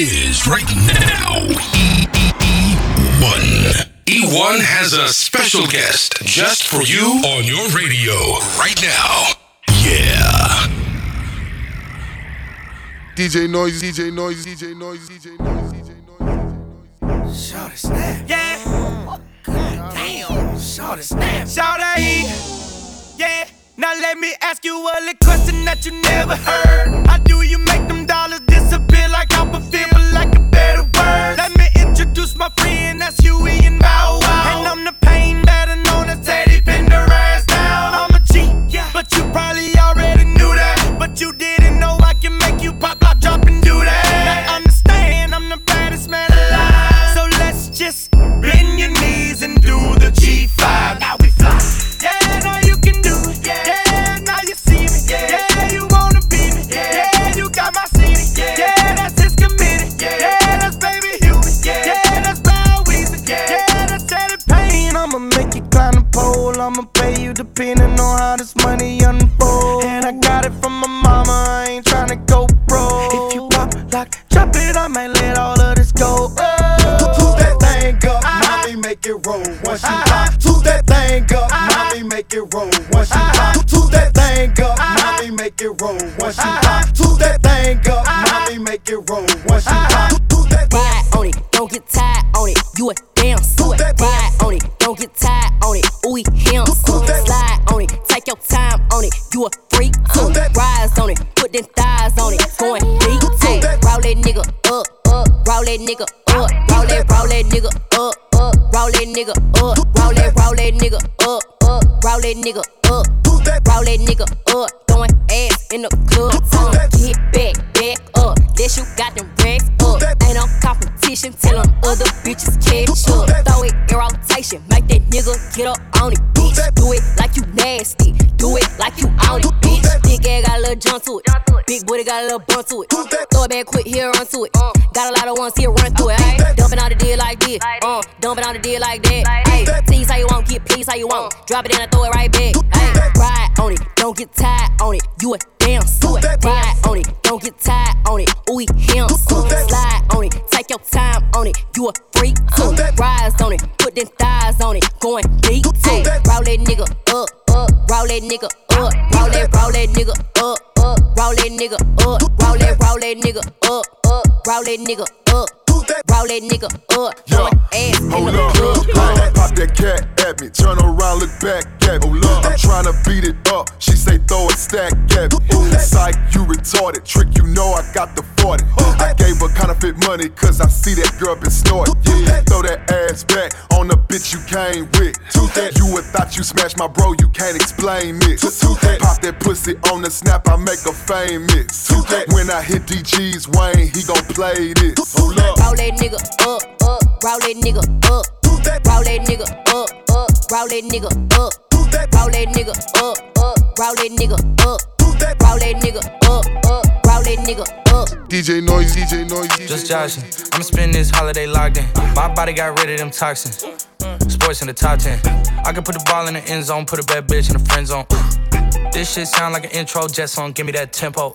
it is right now. E1. E1 has a special guest just for you on your radio right now. Yeah. DJ Noise, DJ Noise, DJ Noise, DJ Noise, DJ Noise. Shout it snap. Yeah. God damn. Shout it snap. Shout it. Yeah. Now let me ask you a little question that you never heard. How do you introduce my friend, that's Huey and Bow Wow. And I'm the pain better known as Teddy Pendergrass down. I'm a G, yeah. but you probably already knew that. But you didn't know I can make you pop, lock, drop, and do that. Now understand, I'm the baddest man alive. So let's just bend your knees and do the You a freak too. Rise on it, put them thighs on it. Going deep too. Roll that nigga up, up. Roll that nigga up. Roll that, roll that nigga up, up. Roll that nigga up. Roll that, roll that nigga up, up. Roll that nigga up. Roll that nigga up. Throwing ass in the club. Uh, get back, back up. That you got them racks up. Ain't no competition. Tell them other bitches catch up. Throw it in rotation. Make that nigga get up on it, bitch. Do it like you nasty. Do it like you on it, bitch. Big ass got a little jump to it. Big booty got a little bump to it. Throw it back quick, here run to it. Got a lot of ones here run through it. Ay, dumping on the deal like this. Uh, dumping on the deal like that. Hey, tease how you want, get please how you want. Drop it in and throw it right back. Hey, ride on it, don't get tired on it. You a damn sweat. Ride on it, don't get tired on it. Ooh, he him. Slide that, nigga up, up. Roll that nigga up. Roll that nigga up. Throwing ass Hold the up, club. pop, pop that cat at me. Turn around, look back at me. I'm tryna beat it up. She say throw a stack at me. Psych, you retarded. Trick, you know I got the 40. I gave her counterfeit money cause I see that girl been snorting. Yeah, throw that ass back on the bitch you came with. You would thought you smashed my bro, you can't explain this. Pop that pussy on the snap, I make her famous. When I hit DG's Wayne, he gon' play this. Hold up. Roll that nigga up, up. Roll that nigga up. Roll that nigga up, up. Roll that nigga up. Roll that nigga up, up. Roll that nigga up. Roll that nigga up, up. Roll that nigga up. DJ Noise, DJ Noise, DJ Just Noise. joshing. I'ma spend this holiday locked in. My body got rid of them toxins. Sports in the top 10. I can put the ball in the end zone, put a bad bitch in the friend zone. This shit sound like an intro jet song, give me that tempo.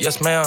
Yes, ma'am.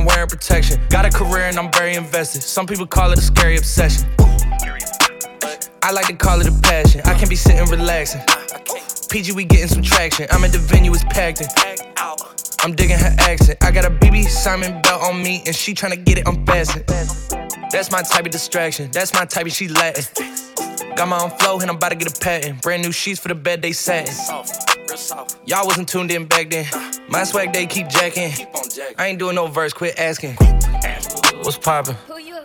wearing protection. Got a career and I'm very invested. Some people call it a scary obsession. I like to call it a passion. I can be sitting relaxing. PG, we getting some traction. I'm at the venue, it's packed in. I'm digging her accent. I got a BB Simon belt on me, and she tryna get it unfastened. That's my type of distraction. That's my type of she Latin. Got my own flow, and I'm about to get a patent. Brand new sheets for the bed, they satin. Y'all wasn't tuned in back then. Uh. My swag, they keep jacking. I ain't doing no verse, quit asking. What's poppin'?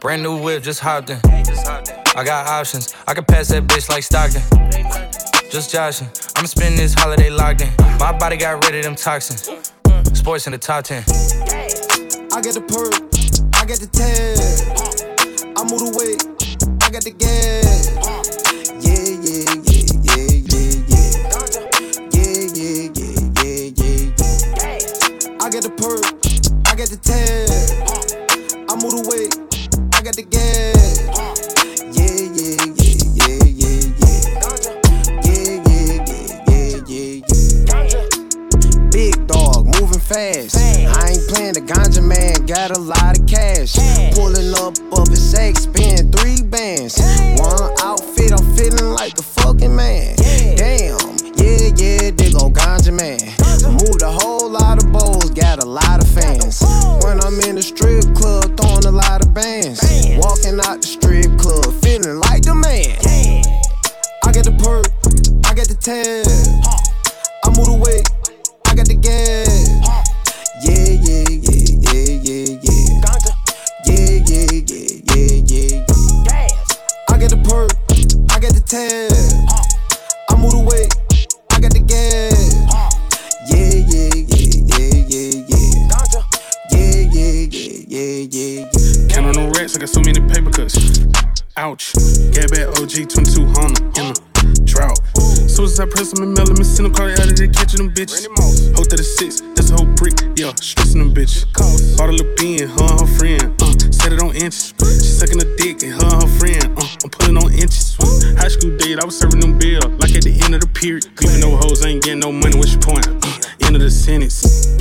Brand new whip, just hopped in. I got options. I can pass that bitch like Stockton. Just joshing. I'ma spend this holiday locked in. My body got rid of them toxins. Sports in the top 10. I got the perk, I got the tan. I move the weight, I got the gas. Big dog, moving fast. I ain't playing the ganja man, got a lot of cash. Pulling up of his sex, spend three bands. One outfit, I'm feeling like the fucking man. Damn, yeah, yeah, they go ganja man. Moved a whole lot of bowls, got a lot of fans. When I'm in the strip club, throwing a lot of bands. Walking out the strip club, feeling like the man. I get the perk, I get the tan. Ouch. Gab at OG 22 Honda in a drought. Soon as I press them and mail them and send them car out of there catching them bitches. Whole 36, that's a whole brick, yeah, stressing them bitches. Bought a little bean, her and her friend, uh, set it on inches. She sucking a dick and her and her friend, uh, I'm pulling on inches. High school date, I was serving them bill, like at the end of the period. Even though hoes ain't getting no money, what's your point? Uh, end of the sentence.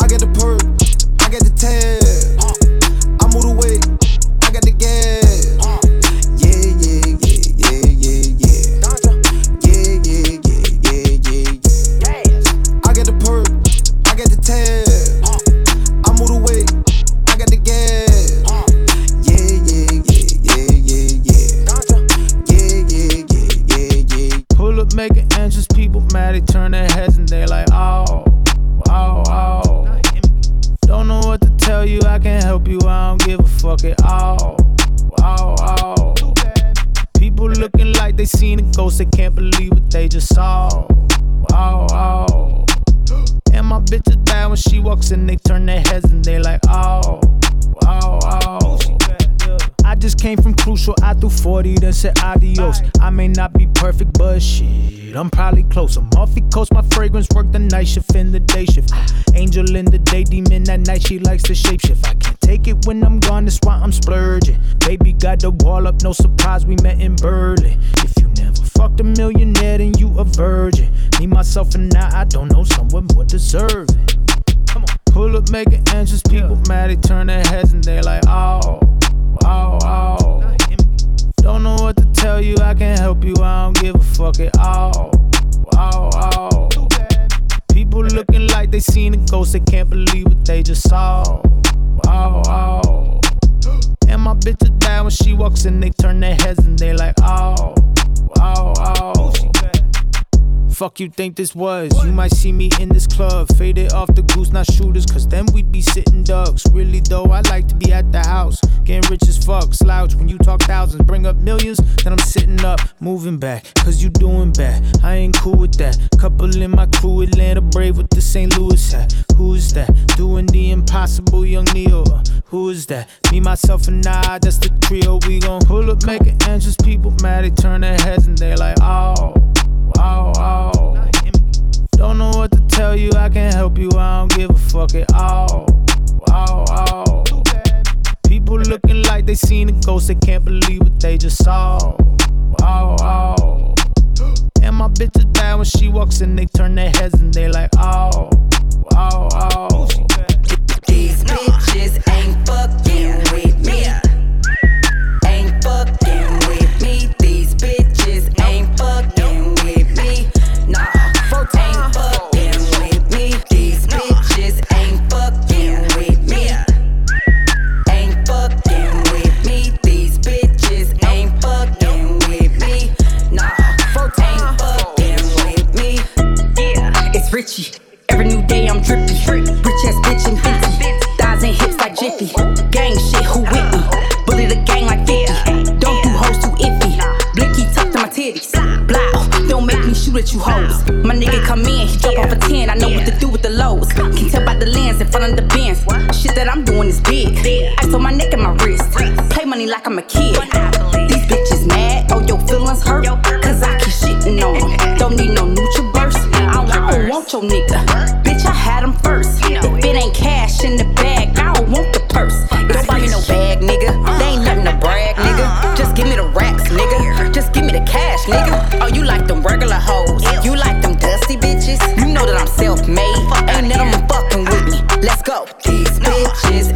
I get the perk, I get the tan. I move the they turn their heads and they like, oh, oh, oh. Don't know what to tell you, I can't help you, I don't give a fuck at all. Oh, oh. People looking like they seen a ghost, they can't believe what they just saw. Oh, oh. And my bitch is bad when she walks in, they turn their heads and they like, oh, oh, oh. I just came from crucial, I threw 40, then said adios. I may not be perfect, but shit, I'm probably close. I'm off the coast, my fragrance work the night shift in the day shift. Angel in the day, demon at night, she likes to shapeshift. I can't take it when I'm gone, that's why I'm splurging. Baby got the wall up, no surprise, we met in Berlin. If you never fucked a millionaire, then you a virgin. Me, myself, and I, I don't know someone more deserving. Come on. Pull up, make making entrance, people mad, they turn their heads and they like, oh, oh, oh. Don't know what tell you, I can't help you, I don't give a fuck at all. Oh, oh. People looking like they seen a ghost, they can't believe what they just saw. Oh, oh. And my bitch is bad when she walks in, they turn their heads and they like, oh, oh, oh. Fuck you think this was? You might see me in this club, faded off the goose, not shooters, cause then we'd be sitting ducks. Really though, I like to be at the house, getting rich as fuck. Slouch when you talk thousands, bring up millions, then I'm sitting up, moving back, cause you doing bad. I ain't cool with that. Couple in my crew, Atlanta Brave with the St. Louis hat. Who is that? Doing the impossible, young Neo. Who is that? Me, myself, and I, that's the trio. We gon' pull up, make an entrance, people mad, they turn their heads and they like, oh oh, oh. Don't know what to tell you, I can't help you, I don't give a fuck at all. Oh, oh. People looking like they seen a ghost, they can't believe what they just saw. Oh, oh. And my bitch is bad when she walks in, they turn their heads and they like, oh, oh, oh. These bitches ain't fucking with me. These bitches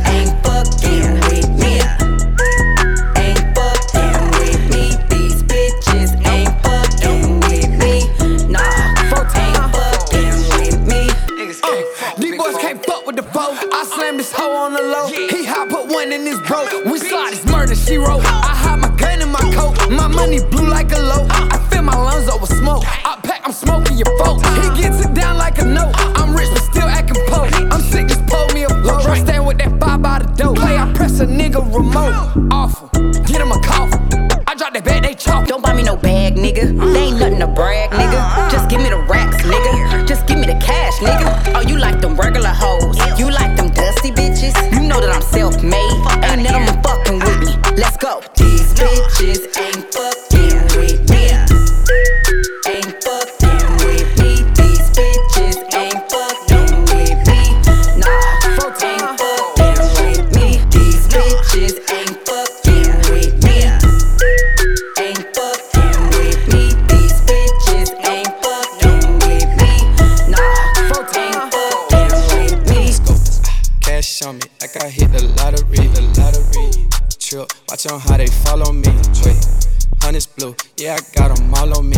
yeah, I got them all on me.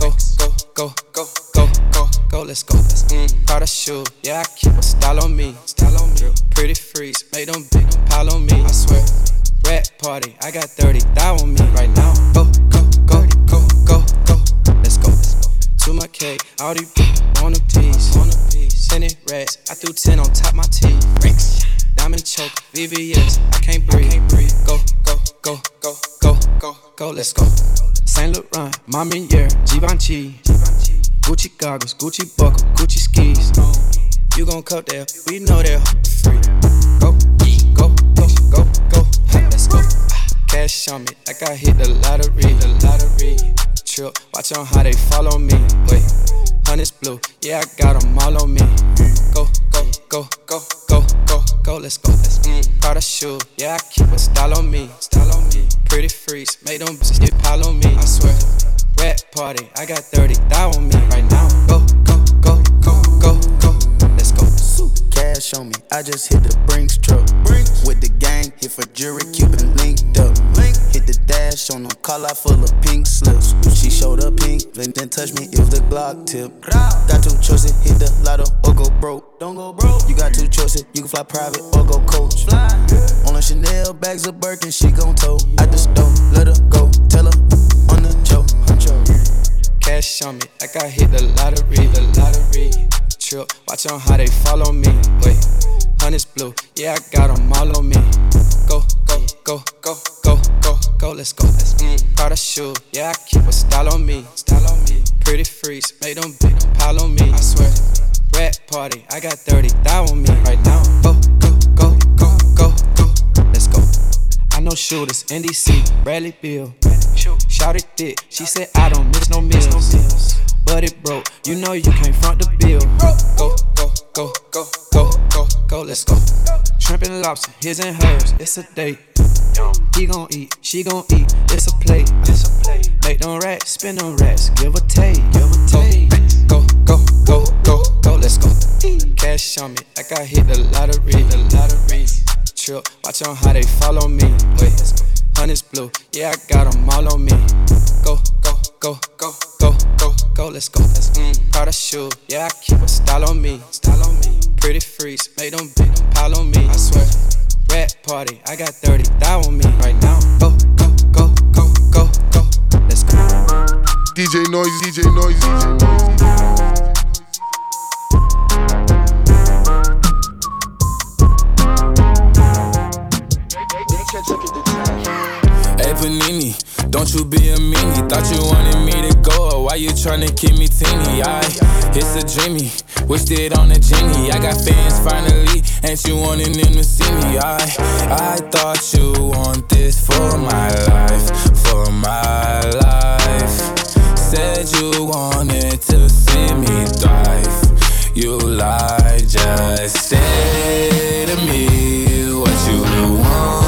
Go, go, go, go, go, go, go, let's go. Mm, Prada shoe, yeah, I keep a style on me. Style on me. Pretty freaks, make them big pile on me. I swear. Rat party, I got 30 thou on me right now. Go, go, go, go, go, go, let's go. To my cake, all these on the tees. On the piece. Send it rats, I threw 10 on top my teeth. Diamond choke, VVS, I can't breathe. Go, go, go, go, go, go, go, let's go. Saint Laurent, Mamier, Givenchy. Gucci goggles, Gucci buckle, Gucci skis. You gon' cut there, we know they're free. Go, go, go, go, go, let's go. Cash on me, like I hit the lottery, the lottery. Trip, watch on how they follow me. Wait, honey's blue, yeah, I got them all on me. Go, go, go, go, go, go, go, let's go. Let's mm, Prada shoe, yeah, I keep a style on me. Style on me. Pretty freaks, make them bitches get pile on me. I swear. Rat party, I got 30 thou on me right now. Go, go, go, go, go, go, let's go. Cash on me, I just hit the Brinks truck. With the gang, hit for jury, Cuban linked up. Hit the dash on them, call out full of pink slips. Up then touch me, it was the Glock tip. Got two choices, hit the lotto or go broke. Don't go broke. You got two choices, you can fly private or go coach. On the Chanel bags of Birkin, she gon' tow. At the store, let her go, tell her on the choke. Cash on me, like I hit the lottery, the lottery. Trip, watch on how they follow me. Wait, honey's blue, yeah, I got them all on me. Go, go, go, go, go, go, go, let's go. Let's mm, Prada shoe, yeah, I keep a style on me. Style on me. Pretty freaks, make them big pile on me. I swear. Rat party, I got 30 thou on me right now. Go, go, go, go, go, go, let's go. I know shooters, NDC, Bradley Beal. Shout it thick, she said I don't miss no meals. But it broke, you know you can't front the bill. Go, go, go, go, go, go, go, let's go. Shrimp and lobster, his and hers, it's a date. He gon' eat, she gon' eat, it's a plate. Make them racks, spin them racks, give a take, give a take. Go, go, go, go, go, let's go. Cash on me, like I hit the lottery, the lottery. Trip, watch on how they follow me. Wait, honey's blue, yeah, I got them all on me. Go, go, go, go, go, go, go, let's go. Let's mm, Prada shoe, yeah, I keep a style on me. Style on me. Pretty freaks, make them big pile on me. I swear. Rat party, I got 30 thou on me right now. Go, go, go, go, go, go, let's go. DJ Noise, DJ Noise, DJ Noise. Hey Panini, Don't you be a meanie. Thought you wanted me to go. Why you tryna keep me teeny? I, it's a dreamy. Wished it on a genie. I got fans finally. Ain't you wanting them to see me? I, I thought you want this for my life. For my life. Said you wanted to see me thrive. You lied, just say to me what you want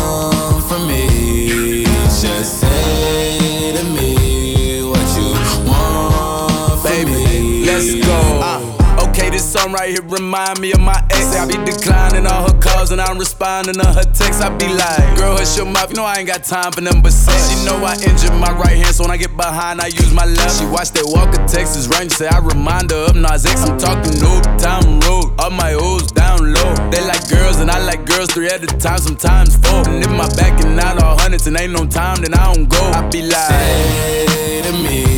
let's go. Uh, okay, this song right here remind me of my ex. I be declining all her calls and I'm responding to her texts. I be like, girl, hush your mouth. You know I ain't got time for them but sex. She know I injured my right hand, so when I get behind, I use my left. She watched that Walker Texas Ranger, say I remind her of Nas X. I'm talking Old Town Road, all my O's down low. They like girls and I like girls three at a time, sometimes four. And if my back and out all hundreds and ain't no time, then I don't go. I be like, Say to me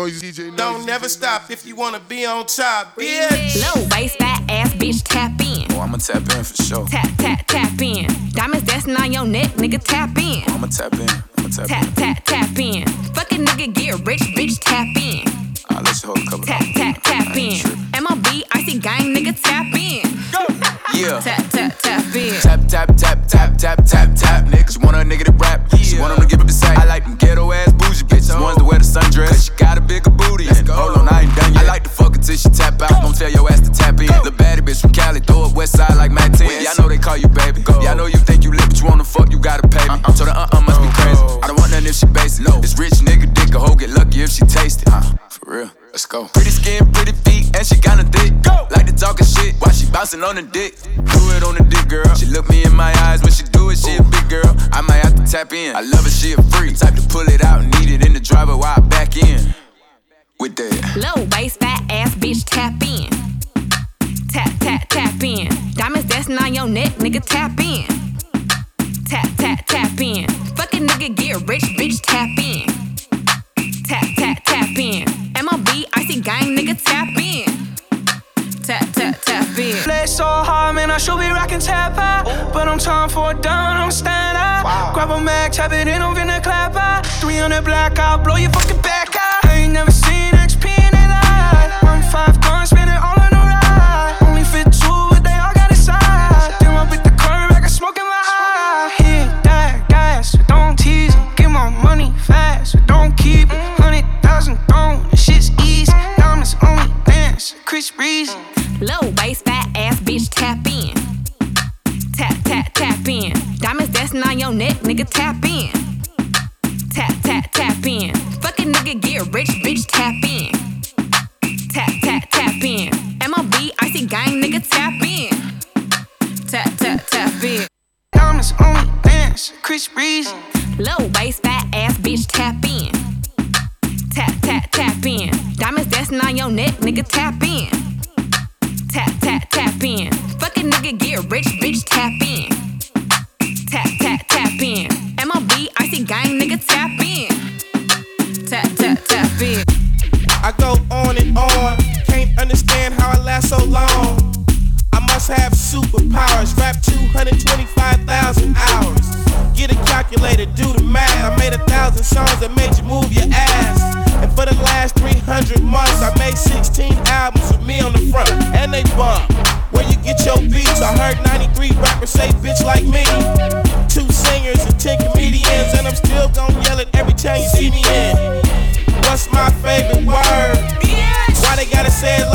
Noise, DJ Noise, Don't never stop if you wanna be on top, bitch. Low waist, fat ass bitch, tap in. Oh, I'ma tap in for sure. Tap, tap, tap in. Diamonds dancing on your neck, nigga, tap in. I'ma tap in. I'ma tap, Tap, in. tap, tap in. Fuck a nigga, get rich, bitch, tap in. I'll let you hold a couple. Tap, tap, tap in. MLB, icy gang, nigga, tap in. yeah. Tap, tap, tap in. Tap, tap, tap, tap, tap, tap, tap, nigga. She want a nigga to rap. She want him to give up the sack. I like them ghetto ass bougie bitches. Ones that wear the sundress. Like to fuck her tap out. Don't tell your ass to tap in. The baddie bitch from Cali, throw up west side like Matt 10. Yeah, I know they call you baby. Yeah, I know you think you lit, but you wanna fuck, you gotta pay me. I'm so the uh uh must be crazy. I don't want nothing if she basic. This rich nigga dick a hoe get lucky if she taste it. Uh, for real. Let's go. Pretty skin, pretty feet, and she kinda thick. Go. Like to talking shit while she bouncing on the dick. Do it on the dick, girl. She look me in my eyes when she do it. She a big girl. I might have to tap in. I love it, she a freak. Type to pull it out need it in the driver while I back in. With that. Low waist, fat ass bitch, tap in. Tap, tap, tap in. Diamonds dancing on your neck, nigga, tap in. Tap, tap, tap in. Fuck a nigga, get rich, bitch, tap in. Tap, tap, tap in. MLB, icy gang, nigga, tap in. Tap, tap, tap in. Play so hard, man, I should be rocking tap out. But I'm time for a down, I'm stand out. Grab a mag, tap it in, I'm finna clap out. 300 black, I'll blow your fucking back out. I ain't never seen XP Low waist,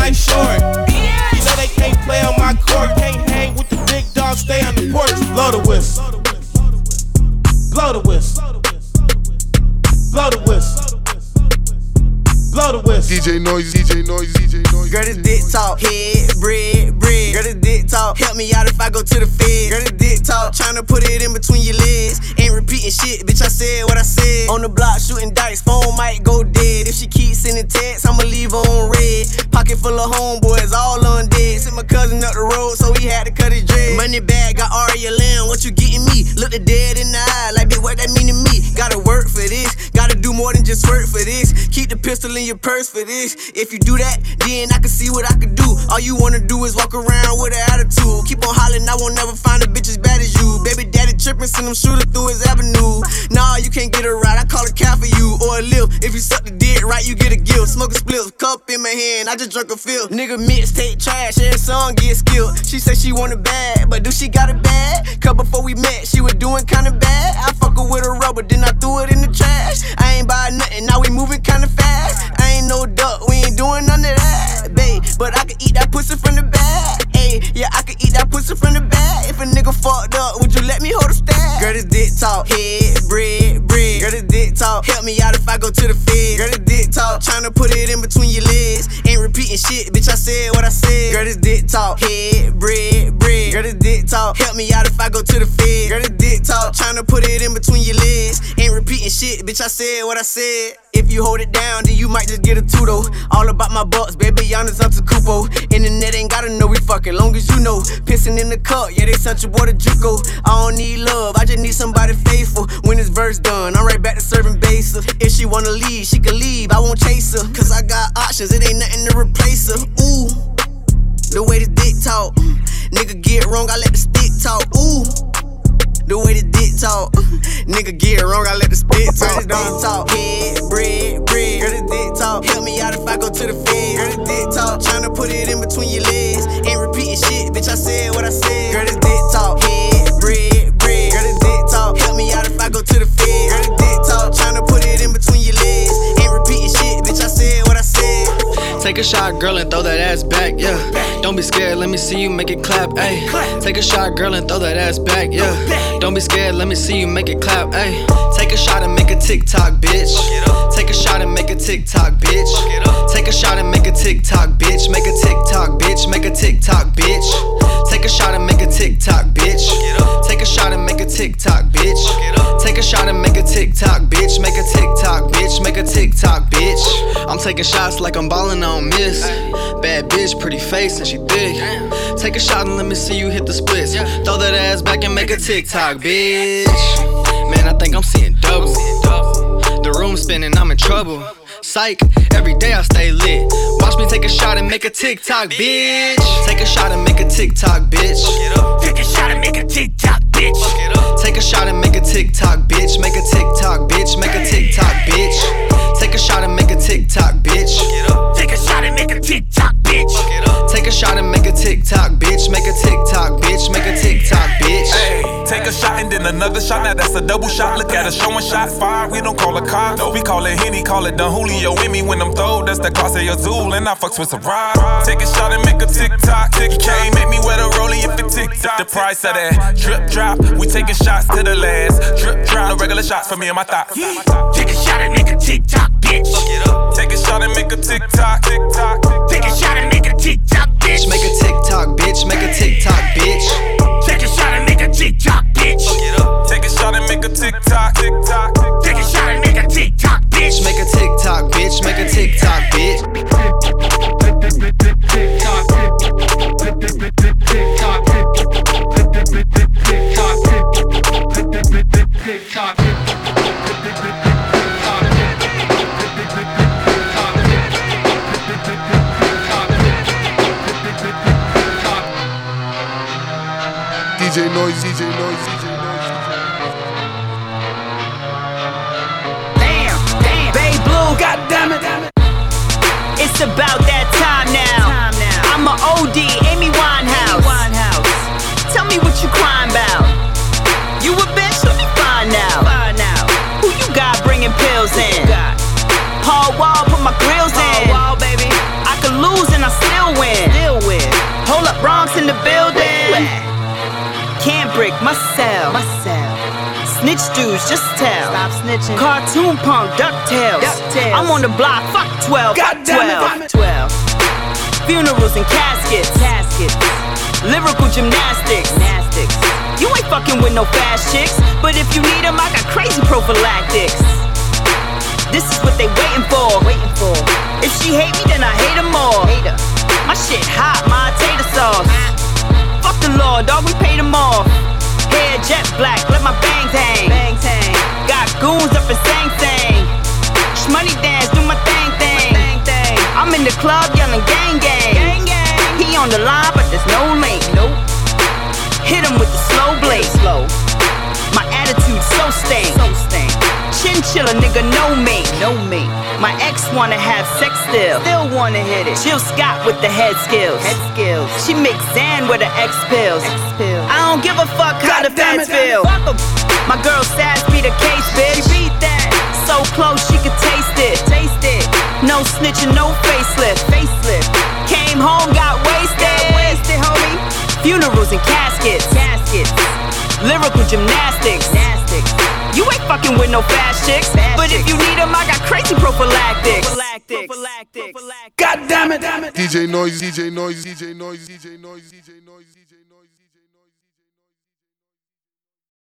life short. So they can't play on my court. Can't hang with the big dogs, stay on the porch. Blow the whistle. DJ noise, DJ noise, DJ noise. Girl, this dick talk, head, bread, bread. Girl, this dick talk, help me out if I go to the fed. Girl, this dick talk, tryna put it in between your legs. Ain't repeating shit, bitch, I said what I said. On the block, shooting dice, phone might go dead. If she keeps sending texts, I'ma leave her on red. Pocket full of homeboys, all undead. Sent my cousin up the road, so he had to cut his dread. Money bag, got Aria Lamb, what you getting me? Look the dead in the eye, like, bitch, what that mean to me? Gotta work for this, more than just work for this. Keep the pistol in your purse for this. If you do that, then I can see what I can do. All you wanna do is walk around with an attitude. Keep on hollering, I won't never find a bitch as bad as you. Baby daddy tripping, send him shooter through his avenue. Nah, you can't get a ride, I call a cab for you or a lift. If you suck the dick right, you get a gift. Smoke a split, cup in my hand, I just drunk a fill. Nigga mixtape trash, every song get skilled. She said she want it bad, but do she got it bad? Cause before we met, she was doing kinda bad. I fuck her with a rubber, then I threw it in the trash. I ain't buy nothing, now we moving kinda fast. I ain't no duck, we ain't doing none of that, babe. But I can eat that pussy from the back. Yeah, I can eat that pussy from the back. If a nigga fucked up, would you let me hold a stack? Girl, this dick talk, head, bread, bread. Girl, this dick talk, help me out if I go to the fed. Girl, this dick talk, tryna put it in between your legs. Ain't repeating shit, bitch, I said what I said. Girl, this dick talk, head, bread, bread. Girl, this dick talk, help me out if I go to the fed. Girl, this dick talk, tryna put it in between your legs. Shit, bitch, I said what I said. If you hold it down, then you might just get a tudo. All about my bucks, baby, Giannis Antetokounmpo. Internet ain't gotta know we fucking, long as you know. Pissing in the cup, yeah, they sent your boy to Juco. I don't need love, I just need somebody faithful. When this verse done, I'm right back to serving bases. If she wanna leave, she can leave, I won't chase her. Cause I got options, it ain't nothing to replace her. Ooh, the way this dick talk. Nigga get wrong, I let the stick talk. Ooh. The way the dick talk, nigga get wrong, I let the spit talk. Girl, this dick talk, head, bread, bread. Girl, this dick talk, help me out if I go to the fed. Girl, this dick talk, tryna put it in between your legs. Ain't repeating shit, bitch, I said what I said. Girl, this dick talk, head, bread, bread. Girl, this dick talk, help me out if I go to the fed. Take a shot, girl, and throw that ass back, yeah. Don't be scared, let me see you make it clap, ayy. Take a shot, girl, and throw that ass back, yeah. Don't be scared, let me see you make it clap, ayy. Take a shot and make a TikTok, bitch. Take a shot and make a TikTok, bitch. Take a shot and make a TikTok, bitch. Make a TikTok, bitch. Make a TikTok, bitch. Take a shot and make a TikTok, bitch. Take a shot and make a TikTok, bitch. Take a shot and make a TikTok, bitch. Make a TikTok, bitch. Make a TikTok, bitch. I'm taking shots like I'm ballin' on miss. Bad bitch, pretty face, and she thick. Take a shot and let me see you hit the splits. Throw that ass back and make a TikTok, bitch. Man, I think I'm seeing double. The room spinning, I'm in trouble. Psych, every day I stay lit. Watch make a TikTok, bitch. Take a shot and make a TikTok, bitch. Take a shot and make a TikTok, bitch. Take a shot and make a TikTok, bitch. Make a TikTok, bitch. Make a TikTok, bitch. Take a shot and make a TikTok, bitch. Take a shot and make a TikTok, bitch. Take a shot and make a TikTok, bitch. Make a TikTok, bitch. Make a TikTok, bitch. Hey, take a shot and then another shot. Now that's a double shot. Look at us showing shot fire. We don't call it No. We call it Henny, call it Don Julio in me when I'm throwed. That's the Clase Azul, and I fucks with some ride. Take a shot and make a TikTok. You can't make me wear the rollie if it TikTok. The price of that drip drop. We taking shots to the last drip drop. No regular shots for me and my thoughts. Take a shot and make a tick TikTok, bitch. Take a shot and make a TikTok, TikTok. Take a shot and make a TikTok, bitch. Make a TikTok, bitch. Make a TikTok, bitch. Take a shot and brick, my cell. My cell. Snitch dudes, just tell. Stop snitching. Cartoon punk, DuckTales. DuckTales. I'm on the block, fuck 12. God fuck 12. 12. Funerals and caskets. Caskets. Lyrical gymnastics. Gymnastics. You ain't fucking with no fast chicks. But if you need them, I got crazy prophylactics. This is what they waiting for. Waiting for. If she hate me, then I hate them all. Hate her. My shit hot, my tater sauce. Fuck the law, dog, we paid them off. Hair jet black, let my bangs hang. Bangs hang. Got goons up in Sang Sang. Shmoney dance, do my thing thing. I'm in the club yelling gang gang. gang, gang. He on the line, Chinchilla nigga know me. Know me. My ex wanna have sex still. Still wanna hit it. Jill Scott with the head skills. Head skills. She mix Xan with the X pills. X pills. I don't give a fuck how the fans feel. My girl Sass be the case, bitch. She beat that. So close she could taste it. Taste it. No snitching, no facelift. Facelift. Came home, got wasted. Got wasted, homie. Funerals and caskets. Caskets. Lyrical gymnastics. Gymnastics. You ain't fucking with no fast chicks. But if you need them, I got crazy prophylactics. Prophylactics. Prophylactics. God damn it, damn it. DJ Noise, DJ Noise, DJ Noise, DJ Noise, DJ Noise.